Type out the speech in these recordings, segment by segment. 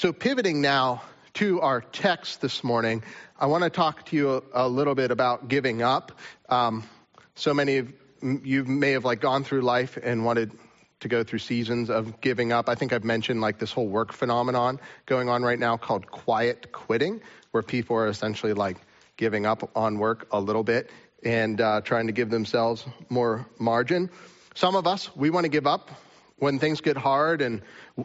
So, pivoting now to our text this morning, I want to talk to you a, a little bit about giving up. Um, so many of you may have like gone through life and wanted to go through seasons of giving up. I think I've mentioned like this whole work phenomenon going on right now called quiet quitting, where people are essentially like giving up on work a little bit and uh, trying to give themselves more margin. Some of us, we want to give up when things get hard, and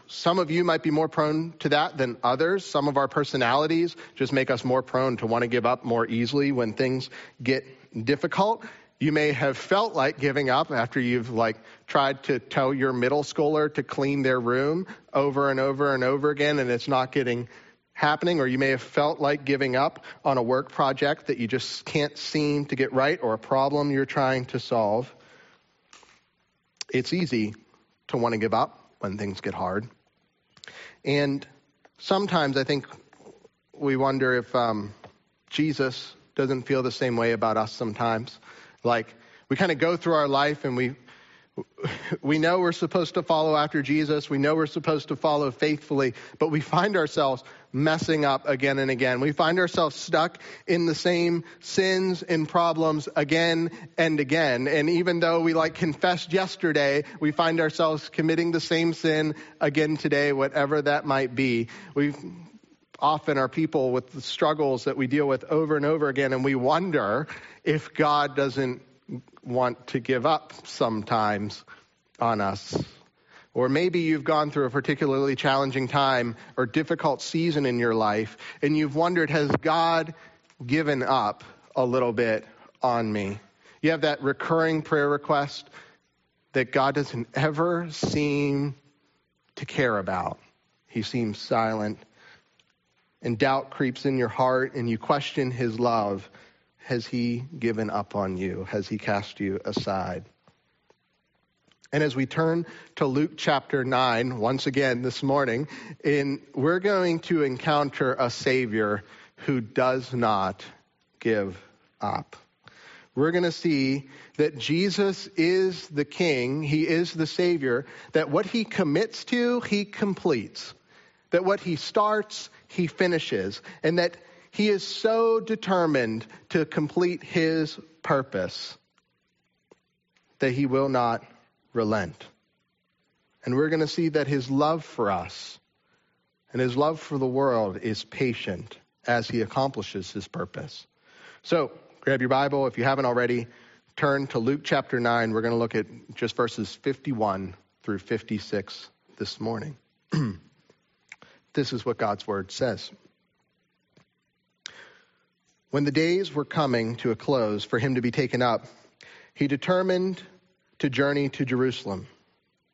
some of you might be more prone to that than others. Some of our personalities just make us more prone to want to give up more easily when things get difficult. You may have felt like giving up after you've like tried to tell your middle schooler to clean their room over and over and over again and it's not getting happening or you may have felt like giving up on a work project that you just can't seem to get right or a problem you're trying to solve. It's easy to want to give up when things get hard. And sometimes I think we wonder if um, Jesus doesn't feel the same way about us sometimes. Like we kind of go through our life and we we know we're supposed to follow after Jesus. We know we're supposed to follow faithfully, but we find ourselves messing up again and again. We find ourselves stuck in the same sins and problems again and again. And even though we like confessed yesterday, we find ourselves committing the same sin again today, whatever that might be. We often are people with the struggles that we deal with over and over again, and we wonder if God doesn't want to give up sometimes on us. Or maybe you've gone through a particularly challenging time or difficult season in your life, and you've wondered, has God given up a little bit on me? You have that recurring prayer request that God doesn't ever seem to care about. He seems silent. And doubt creeps in your heart, and you question his love has he given up on you? Has he cast you aside? And as we turn to Luke chapter 9, once again this morning, in, we're going to encounter a Savior who does not give up. We're going to see that Jesus is the King, He is the Savior, that what He commits to, He completes, that what He starts, He finishes, and that he is so determined to complete his purpose that he will not relent. And we're going to see that his love for us and his love for the world is patient as he accomplishes his purpose. So, grab your Bible. If you haven't already, turn to Luke chapter 9. We're going to look at just verses 51 through 56 this morning. this is what God's word says. When the days were coming to a close for him to be taken up, he determined to journey to Jerusalem.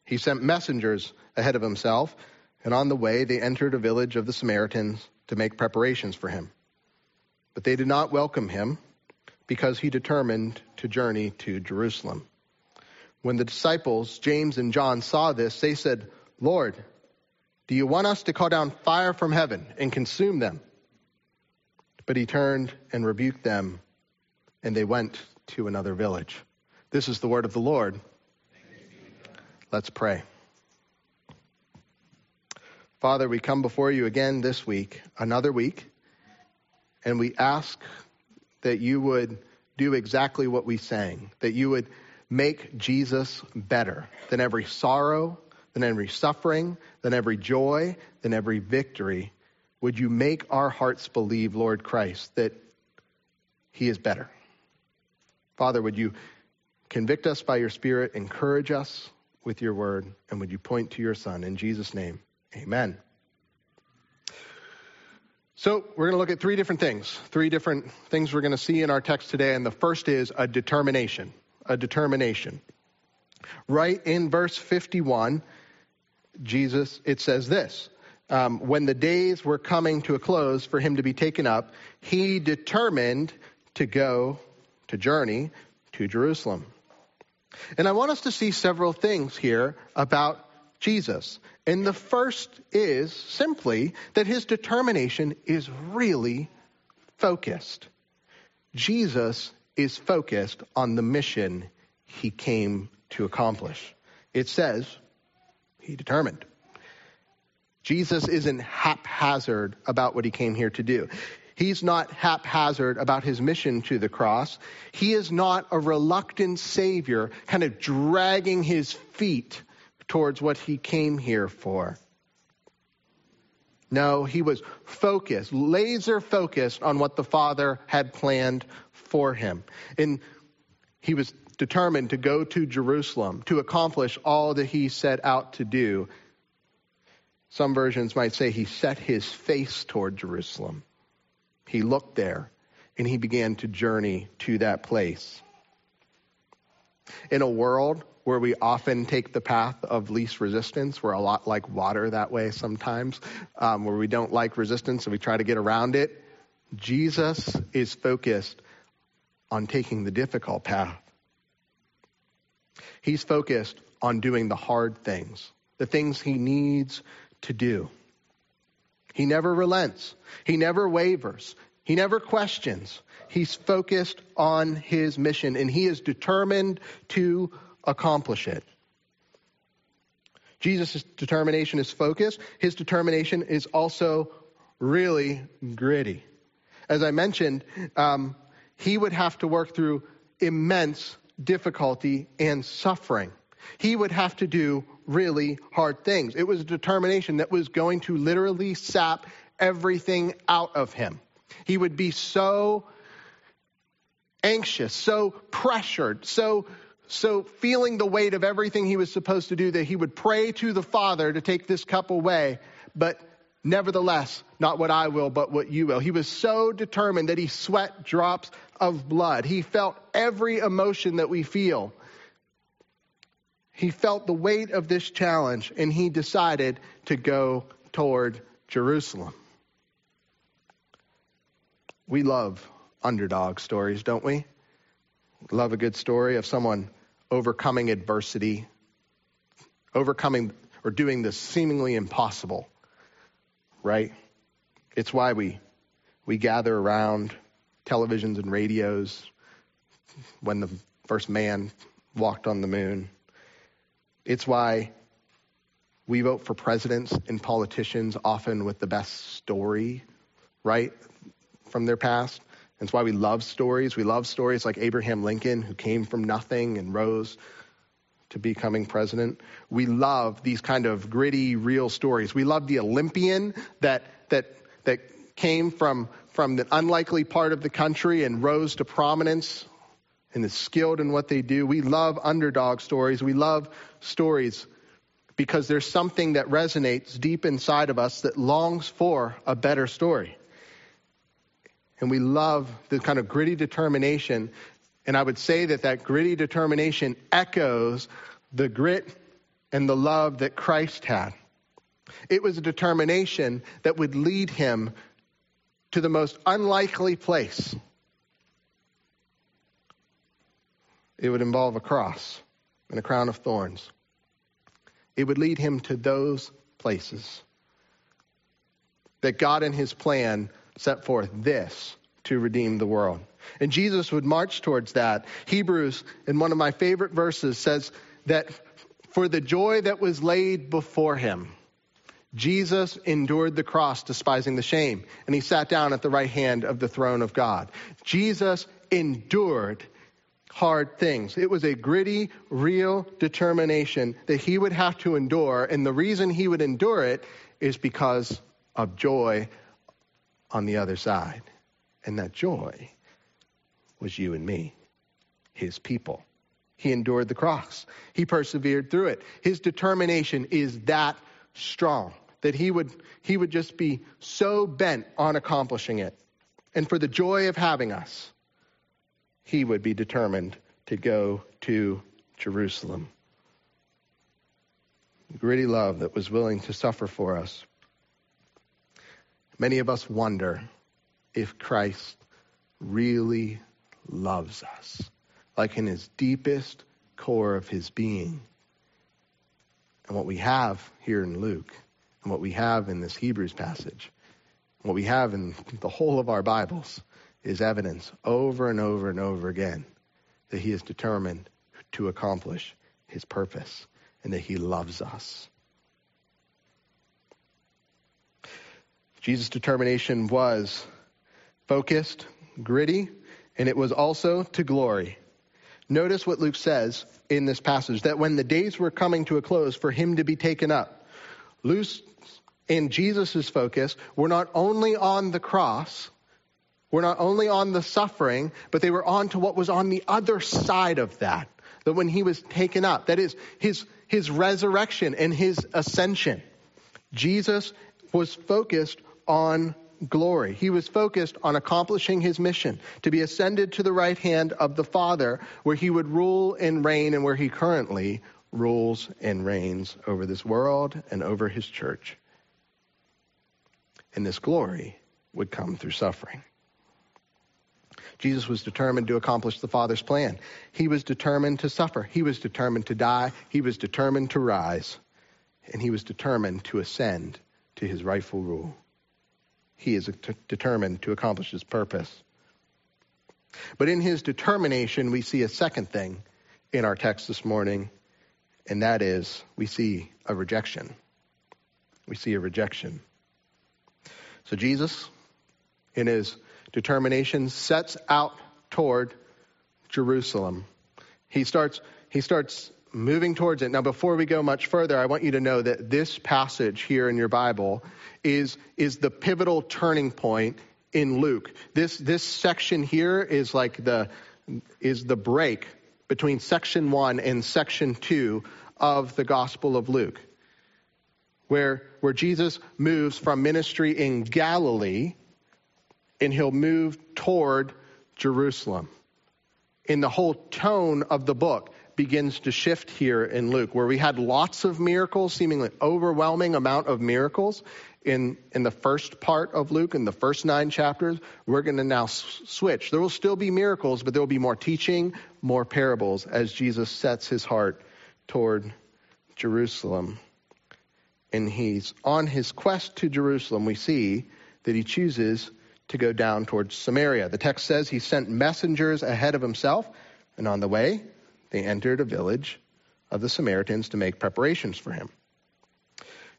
He sent messengers ahead of himself, and on the way they entered a village of the Samaritans to make preparations for him. But they did not welcome him because he determined to journey to Jerusalem. When the disciples, James and John, saw this, they said, Lord, do you want us to call down fire from heaven and consume them? But he turned and rebuked them, and they went to another village. This is the word of the Lord. Let's pray. Father, we come before you again this week, another week, and we ask that you would do exactly what we sang, that you would make Jesus better than every sorrow, than every suffering, than every joy, than every victory would you make our hearts believe, Lord Christ, that He is better? Father, would you convict us by your Spirit, encourage us with your word, and would you point to your Son? In Jesus' name, amen. So, we're going to look at three different things, three different things we're going to see in our text today. And the first is a determination. A determination. Right in verse 51, Jesus, it says this um, when the days were coming to a close for him to be taken up, he determined to go to journey to Jerusalem. And I want us to see several things here about Jesus. And the first is simply that his determination is really focused. Jesus is focused on the mission he came to accomplish. It says he determined. Jesus isn't haphazard about what he came here to do. He's not haphazard about his mission to the cross. He is not a reluctant Savior, kind of dragging his feet towards what he came here for. No, he was focused, laser focused on what the Father had planned for him. And he was determined to go to Jerusalem to accomplish all that he set out to do. Some versions might say he set his face toward Jerusalem. He looked there and he began to journey to that place. In a world where we often take the path of least resistance, we're a lot like water that way sometimes, um, where we don't like resistance and we try to get around it. Jesus is focused on taking the difficult path. He's focused on doing the hard things, the things he needs to do. He never relents. He never wavers. He never questions. He's focused on his mission and he is determined to accomplish it. Jesus' determination is focused. His determination is also really gritty. As I mentioned, um, he would have to work through immense difficulty and suffering. He would have to do really hard things. It was a determination that was going to literally sap everything out of him. He would be so anxious, so pressured, so so feeling the weight of everything he was supposed to do that he would pray to the Father to take this cup away, but nevertheless, not what I will, but what you will. He was so determined that he sweat drops of blood. He felt every emotion that we feel. He felt the weight of this challenge and he decided to go toward Jerusalem. We love underdog stories, don't we? Love a good story of someone overcoming adversity, overcoming or doing the seemingly impossible, right? It's why we we gather around televisions and radios when the first man walked on the moon. It's why we vote for presidents and politicians often with the best story, right, from their past. It's why we love stories. We love stories like Abraham Lincoln, who came from nothing and rose to becoming president. We love these kind of gritty, real stories. We love the Olympian that that that came from from the unlikely part of the country and rose to prominence and is skilled in what they do. We love underdog stories. We love stories because there's something that resonates deep inside of us that longs for a better story and we love the kind of gritty determination. And I would say that that gritty determination echoes the grit and the love that Christ had. It was a determination that would lead him to the most unlikely place. It would involve a cross and a crown of thorns. It would lead him to those places that God in his plan set forth this to redeem the world. And Jesus would march towards that. Hebrews, in one of my favorite verses, says that for the joy that was laid before him, Jesus endured the cross, despising the shame, and he sat down at the right hand of the throne of God. Jesus endured hard things. It was a gritty, real determination that he would have to endure, and the reason he would endure it is because of joy on the other side. And that joy was you and me, his people. He endured the cross. He persevered through it. His determination is that strong that he would, he would just be so bent on accomplishing it. And for the joy of having us, he would be determined to go to Jerusalem. Gritty love that was willing to suffer for us. Many of us wonder if Christ really loves us, like in his deepest core of his being. And what we have here in Luke, and what we have in this Hebrews passage, what we have in the whole of our Bibles, is evidence over and over and over again that he is determined to accomplish his purpose and that he loves us. Jesus' determination was focused, gritty, and it was also to glory. Notice what Luke says in this passage that when the days were coming to a close for him to be taken up, Luke and Jesus' focus were not only on the cross, were not only on the suffering, but they were on to what was on the other side of that. That when he was taken up, that is his, his resurrection and his ascension. Jesus was focused on glory. He was focused on accomplishing his mission to be ascended to the right hand of the Father, where he would rule and reign, and where he currently rules and reigns over this world and over his church. And this glory would come through suffering. Jesus was determined to accomplish the Father's plan. He was determined to suffer. He was determined to die. He was determined to rise. And he was determined to ascend to his rightful rule. He is t- determined to accomplish his purpose. But in his determination, we see a second thing in our text this morning, and that is we see a rejection. We see a rejection. So Jesus, in his determination, sets out toward Jerusalem. He starts, he starts moving towards it. Now, before we go much further, I want you to know that this passage here in your Bible is, is the pivotal turning point in Luke. This, this section here is like the, is the break between section one and section two of the Gospel of Luke, where, where Jesus moves from ministry in Galilee and he'll move toward Jerusalem. And the whole tone of the book, begins to shift here in Luke, where we had lots of miracles, seemingly overwhelming amount of miracles in, in the first part of Luke, in the first nine chapters. We're going to now s- switch. There will still be miracles, but there will be more teaching, more parables as Jesus sets his heart toward Jerusalem. And he's on his quest to Jerusalem. We see that he chooses to go down towards Samaria. The text says he sent messengers ahead of himself, and on the way, they entered a village of the Samaritans to make preparations for him.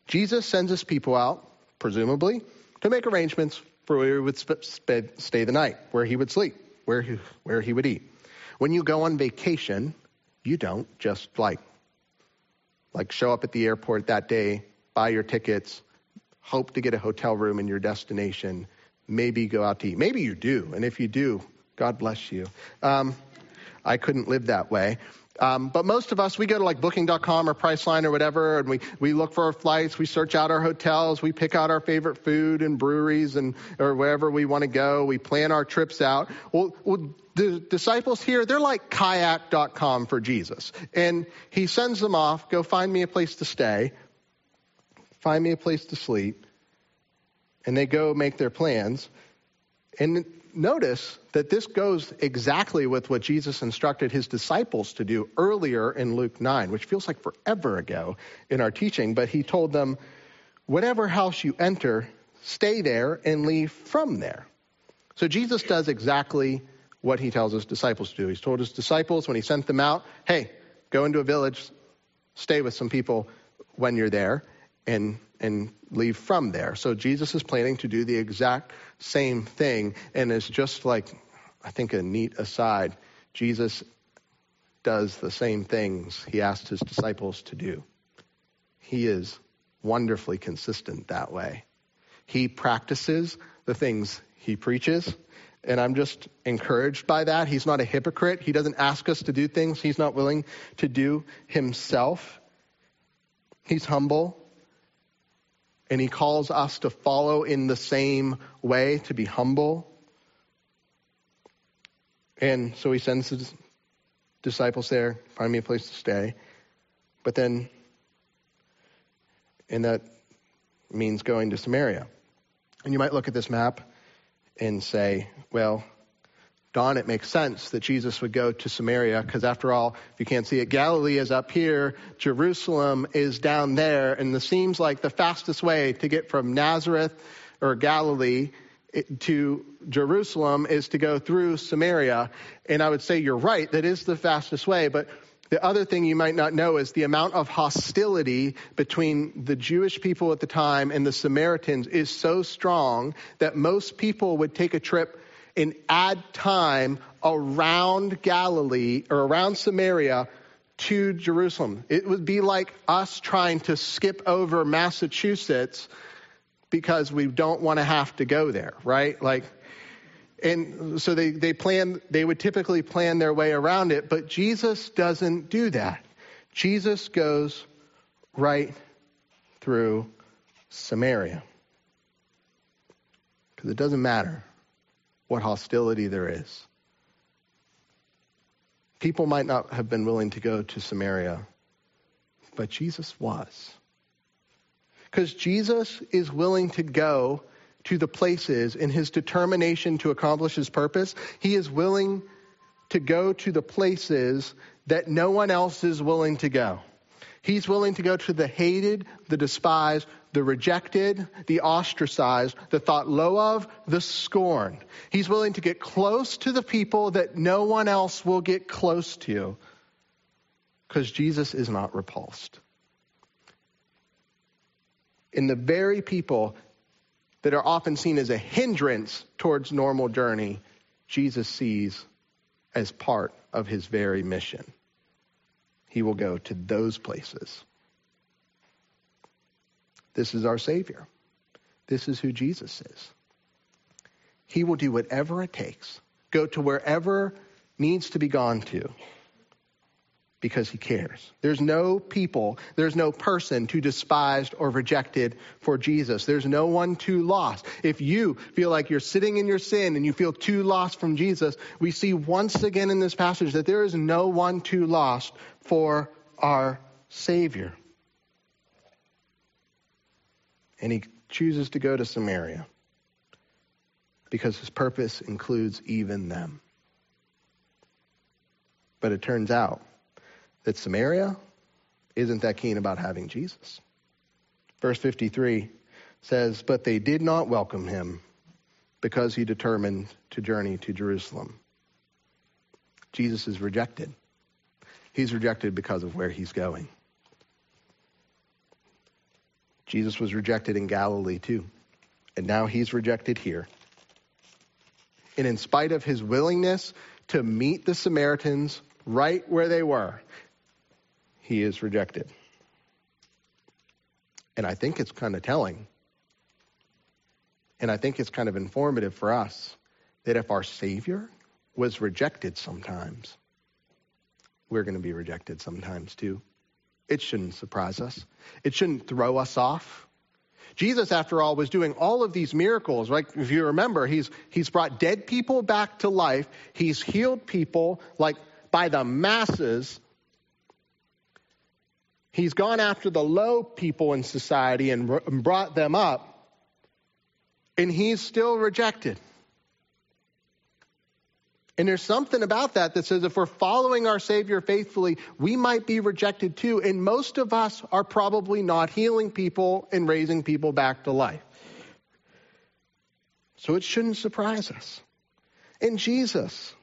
Jesus sends his people out, presumably, to make arrangements for where he would sp- sp- stay the night, where he would sleep, where he, where he would eat. When you go on vacation, you don't just like like show up at the airport that day, buy your tickets, hope to get a hotel room in your destination, maybe go out to eat. Maybe you do, and if you do, God bless you. Um, I couldn't live that way. Um, but most of us, we go to like booking.com or Priceline or whatever, and we, we look for our flights, we search out our hotels, we pick out our favorite food and breweries and or wherever we want to go, we plan our trips out. Well, well, the disciples here, they're like kayak.com for Jesus. And he sends them off, go find me a place to stay, find me a place to sleep, and they go make their plans. And notice that this goes exactly with what Jesus instructed his disciples to do earlier in Luke 9, which feels like forever ago in our teaching. But he told them, whatever house you enter, stay there and leave from there. So Jesus does exactly what he tells his disciples to do. He's told his disciples when he sent them out, hey, go into a village, stay with some people when you're there, and and leave from there. So Jesus is planning to do the exact same thing, and it's just like I think a neat aside. Jesus does the same things he asked his disciples to do. He is wonderfully consistent that way. He practices the things he preaches. And I'm just encouraged by that. He's not a hypocrite. He doesn't ask us to do things he's not willing to do himself. He's humble. And he calls us to follow in the same way, to be humble. And so he sends his disciples there, find me a place to stay. But then, and that means going to Samaria. And you might look at this map and say, well, Don, it makes sense that Jesus would go to Samaria because, after all, if you can't see it, Galilee is up here, Jerusalem is down there, and it seems like the fastest way to get from Nazareth or Galilee to Jerusalem is to go through Samaria. And I would say you're right, that is the fastest way, but The other thing you might not know is the amount of hostility between the Jewish people at the time and the Samaritans is so strong that most people would take a trip and add time around Galilee or around Samaria to Jerusalem. It would be like us trying to skip over Massachusetts because we don't want to have to go there, right? Like, and so they, they plan, they would typically plan their way around it, but Jesus doesn't do that. Jesus goes right through Samaria. Because it doesn't matter what hostility there is. People might not have been willing to go to Samaria, but Jesus was. Because Jesus is willing to go to the places in his determination to accomplish his purpose. He is willing to go to the places that no one else is willing to go. He's willing to go to the hated, the despised, the rejected, the ostracized, the thought low of, the scorned. He's willing to get close to the people that no one else will get close to because Jesus is not repulsed in the very people that are often seen as a hindrance towards normal journey, Jesus sees as part of his very mission. He will go to those places. This is our Savior. This is who Jesus is. He will do whatever it takes, go to wherever needs to be gone to because he cares. There's no people, there's no person too despised or rejected for Jesus. There's no one too lost. If you feel like you're sitting in your sin and you feel too lost from Jesus, we see once again in this passage that there is no one too lost for our Savior. And he chooses to go to Samaria because his purpose includes even them. But it turns out that Samaria isn't that keen about having Jesus. Verse 53 says, But they did not welcome him because he determined to journey to Jerusalem. Jesus is rejected. He's rejected because of where he's going. Jesus was rejected in Galilee too, and now he's rejected here. And in spite of his willingness to meet the Samaritans right where they were, he is rejected. And I think it's kind of telling. And I think it's kind of informative for us that if our Savior was rejected sometimes, we're going to be rejected sometimes too. It shouldn't surprise us. It shouldn't throw us off. Jesus, after all, was doing all of these miracles, right? If you remember, he's, he's brought dead people back to life. He's healed people like by the masses. He's gone after the low people in society and, brought them up, and he's still rejected. And there's something about that that says if we're following our Savior faithfully, we might be rejected too. And most of us are probably not healing people and raising people back to life. So it shouldn't surprise us. And Jesus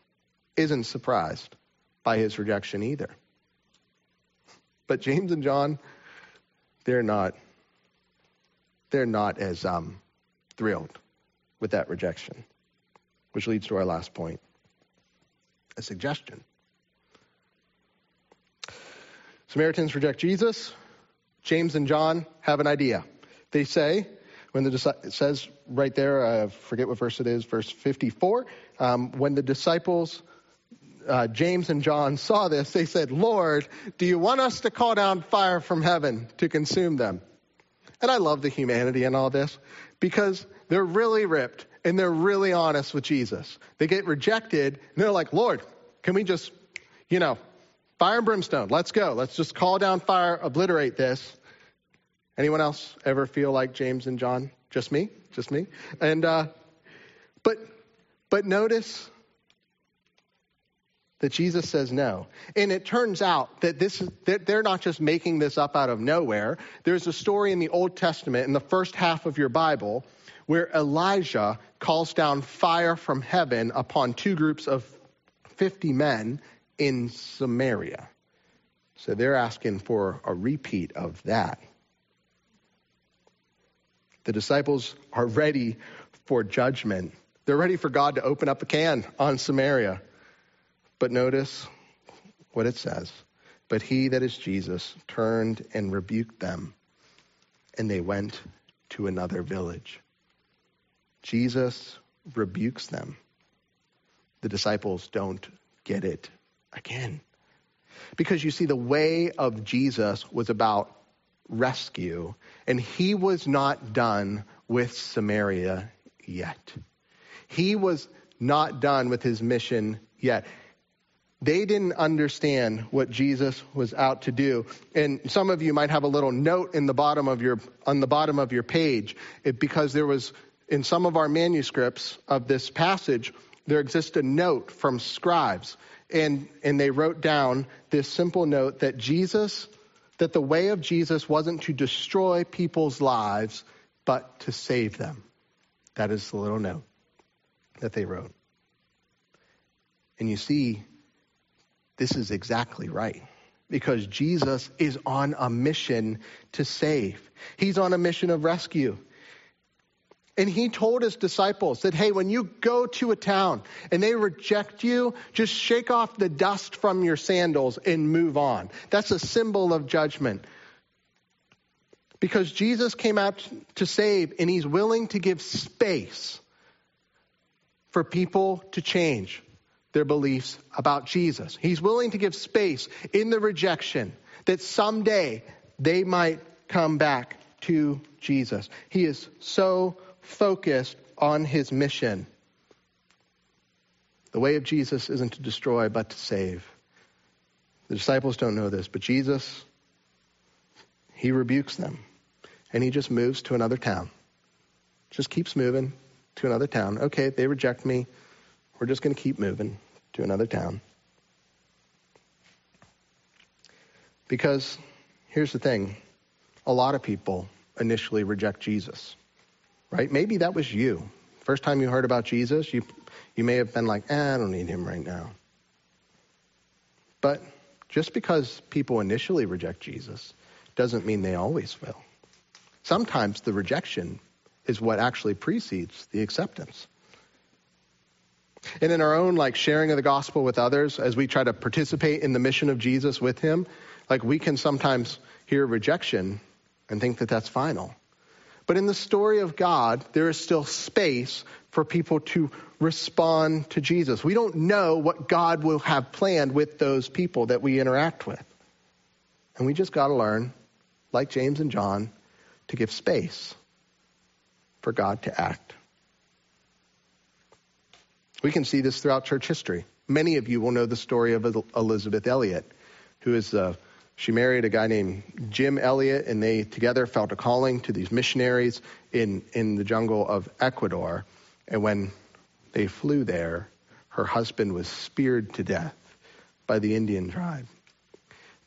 isn't surprised by his rejection either. But James and John, they're not, they're not as um, thrilled with that rejection, which leads to our last point a suggestion. Samaritans reject Jesus. James and John have an idea. They say, when the it says right there, I forget what verse it is, verse 54, um, when the disciples uh, James and John saw this, they said, Lord, do you want us to call down fire from heaven to consume them? And I love the humanity in all this because they're really ripped and they're really honest with Jesus. They get rejected and they're like, Lord, can we just, you know, fire and brimstone, let's go. Let's just call down fire, obliterate this. Anyone else ever feel like James and John? Just me? Just me? And, uh, but, but notice that Jesus says no. And it turns out that this that they're not just making this up out of nowhere. There's a story in the Old Testament in the first half of your Bible where Elijah calls down fire from heaven upon two groups of 50 men in Samaria. So they're asking for a repeat of that. The disciples are ready for judgment. They're ready for God to open up a can on Samaria. But notice what it says. But he that is Jesus turned and rebuked them, and they went to another village. Jesus rebukes them. The disciples don't get it again. Because you see, the way of Jesus was about rescue, and he was not done with Samaria yet. He was not done with his mission yet. They didn't understand what Jesus was out to do. And some of you might have a little note in the bottom of your, on the bottom of your page, it, because there was, in some of our manuscripts of this passage, there exists a note from scribes. And, and they wrote down this simple note that Jesus, that the way of Jesus wasn't to destroy people's lives, but to save them. That is the little note that they wrote. And you see, this is exactly right. Because Jesus is on a mission to save. He's on a mission of rescue. And he told his disciples that, hey, when you go to a town and they reject you, just shake off the dust from your sandals and move on. That's a symbol of judgment. Because Jesus came out to save and he's willing to give space for people to change their beliefs about Jesus. He's willing to give space in the rejection that someday they might come back to Jesus. He is so focused on his mission. The way of Jesus isn't to destroy, but to save. The disciples don't know this, but Jesus, he rebukes them and he just moves to another town. Just keeps moving to another town. Okay, they reject me. We're just going to keep moving to another town. Because here's the thing a lot of people initially reject Jesus right? Maybe that was you. First time you heard about Jesus, you, you may have been like, eh, I don't need him right now. But just because people initially reject Jesus doesn't mean they always will. Sometimes the rejection is what actually precedes the acceptance. And in our own like sharing of the gospel with others as we try to participate in the mission of Jesus with him, like we can sometimes hear rejection and think that that's final. But in the story of God, there is still space for people to respond to Jesus. We don't know what God will have planned with those people that we interact with. And we just got to learn, like James and John, to give space for God to act. We can see this throughout church history. Many of you will know the story of Elisabeth Elliot, who is the she married a guy named Jim Elliot, and they together felt a calling to these missionaries in, in the jungle of Ecuador. And when they flew there, her husband was speared to death by the Indian tribe.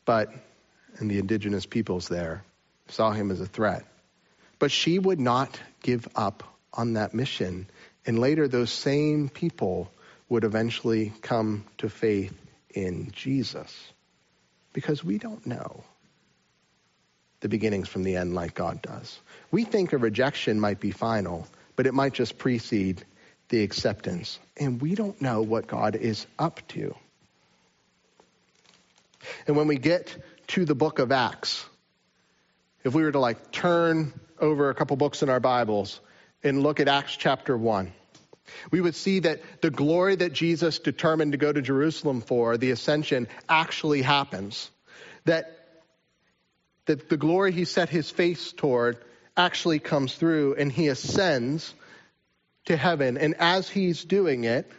But, and the indigenous peoples there saw him as a threat. But she would not give up on that mission. And later, those same people would eventually come to faith in Jesus because we don't know the beginnings from the end like God does. We think a rejection might be final, but it might just precede the acceptance. And we don't know what God is up to. And when we get to the book of Acts, if we were to like turn over a couple books in our Bibles and look at Acts chapter 1, we would see that the glory that Jesus determined to go to Jerusalem for, the ascension, actually happens. That, that the glory he set his face toward actually comes through and he ascends to heaven. And as he's doing it,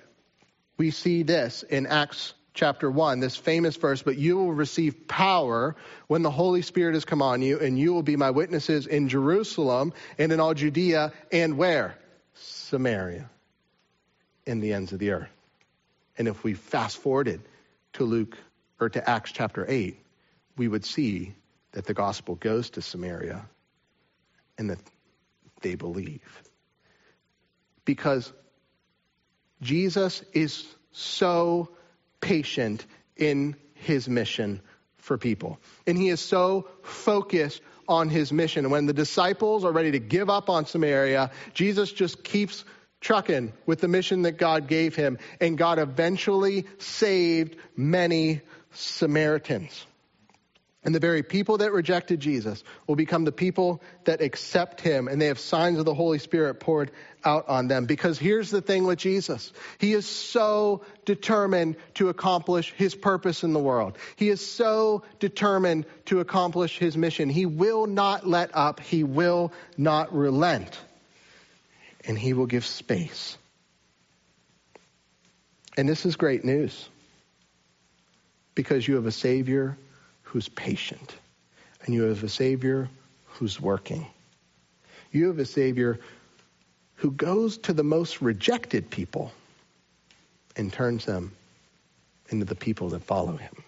we see this in Acts chapter 1, this famous verse, but you will receive power when the Holy Spirit has come on you, and you will be my witnesses in Jerusalem and in all Judea and where? Samaria in the ends of the earth. And if we fast forwarded to Luke or to Acts chapter 8, we would see that the gospel goes to Samaria and that they believe. Because Jesus is so patient in his mission for people. And he is so focused on his mission. When the disciples are ready to give up on Samaria, Jesus just keeps trucking with the mission that God gave him. And God eventually saved many Samaritans. And the very people that rejected Jesus will become the people that accept him, and they have signs of the Holy Spirit poured out on them. Because here's the thing with Jesus He is so determined to accomplish his purpose in the world, He is so determined to accomplish his mission. He will not let up, He will not relent, and He will give space. And this is great news because you have a Savior who's patient, and you have a Savior who's working. You have a Savior who goes to the most rejected people and turns them into the people that follow him.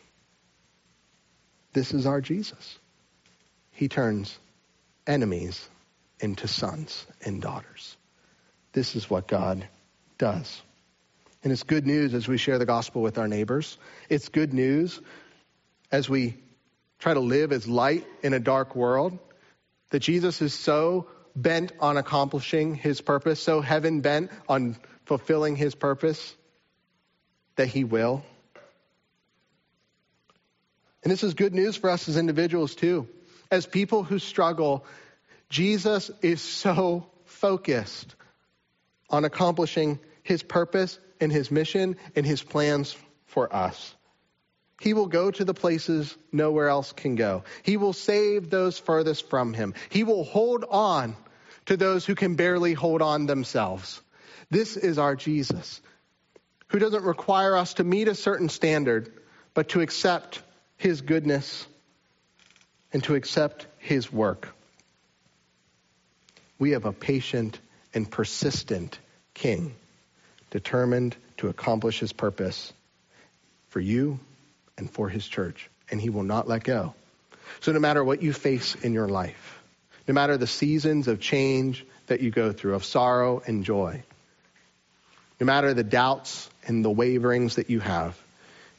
This is our Jesus. He turns enemies into sons and daughters. This is what God does. And it's good news as we share the gospel with our neighbors. It's good news as we try to live as light in a dark world, that Jesus is so bent on accomplishing his purpose, so heaven bent on fulfilling his purpose, that he will. And this is good news for us as individuals, too. As people who struggle, Jesus is so focused on accomplishing his purpose and his mission and his plans for us. He will go to the places nowhere else can go. He will save those furthest from him. He will hold on to those who can barely hold on themselves. This is our Jesus, who doesn't require us to meet a certain standard, but to accept his goodness and to accept his work. We have a patient and persistent king, determined to accomplish his purpose for you and for his church, and he will not let go. So, no matter what you face in your life, no matter the seasons of change that you go through, of sorrow and joy, no matter the doubts and the waverings that you have,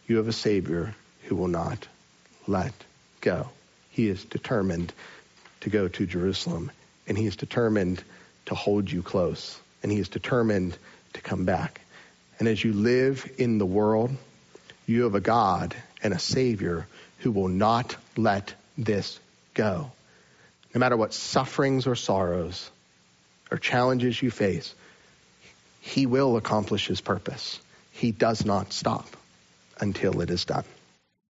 you have a Savior who will not let go. He is determined to go to Jerusalem, and he is determined to hold you close, and he is determined to come back. And as you live in the world, you have a God and a Savior who will not let this go. No matter what sufferings or sorrows or challenges you face, He will accomplish His purpose. He does not stop until it is done.